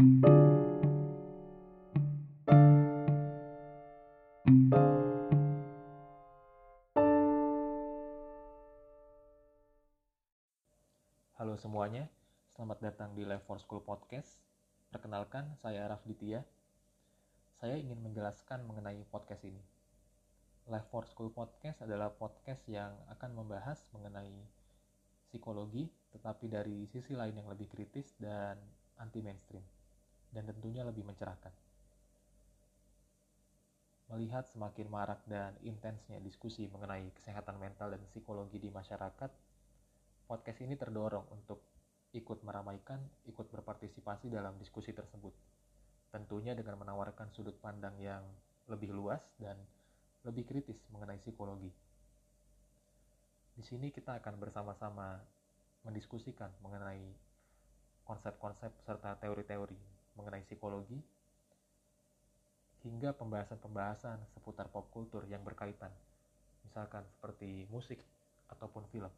Halo semuanya, selamat datang di Life for School Podcast. Perkenalkan, saya Raf Ditya. Saya ingin menjelaskan mengenai podcast ini. Life for School Podcast adalah podcast yang akan membahas mengenai psikologi, tetapi dari sisi lain yang lebih kritis dan anti mainstream, dan tentunya lebih mencerahkan. Melihat semakin marak dan intensnya diskusi mengenai kesehatan mental dan psikologi di masyarakat, podcast ini terdorong untuk ikut meramaikan, ikut berpartisipasi dalam diskusi tersebut. Tentunya dengan menawarkan sudut pandang yang lebih luas dan lebih kritis mengenai psikologi. Di sini kita akan bersama-sama mendiskusikan mengenai konsep-konsep serta teori-teori mengenai psikologi hingga pembahasan-pembahasan seputar pop kultur yang berkaitan, misalkan seperti musik ataupun film.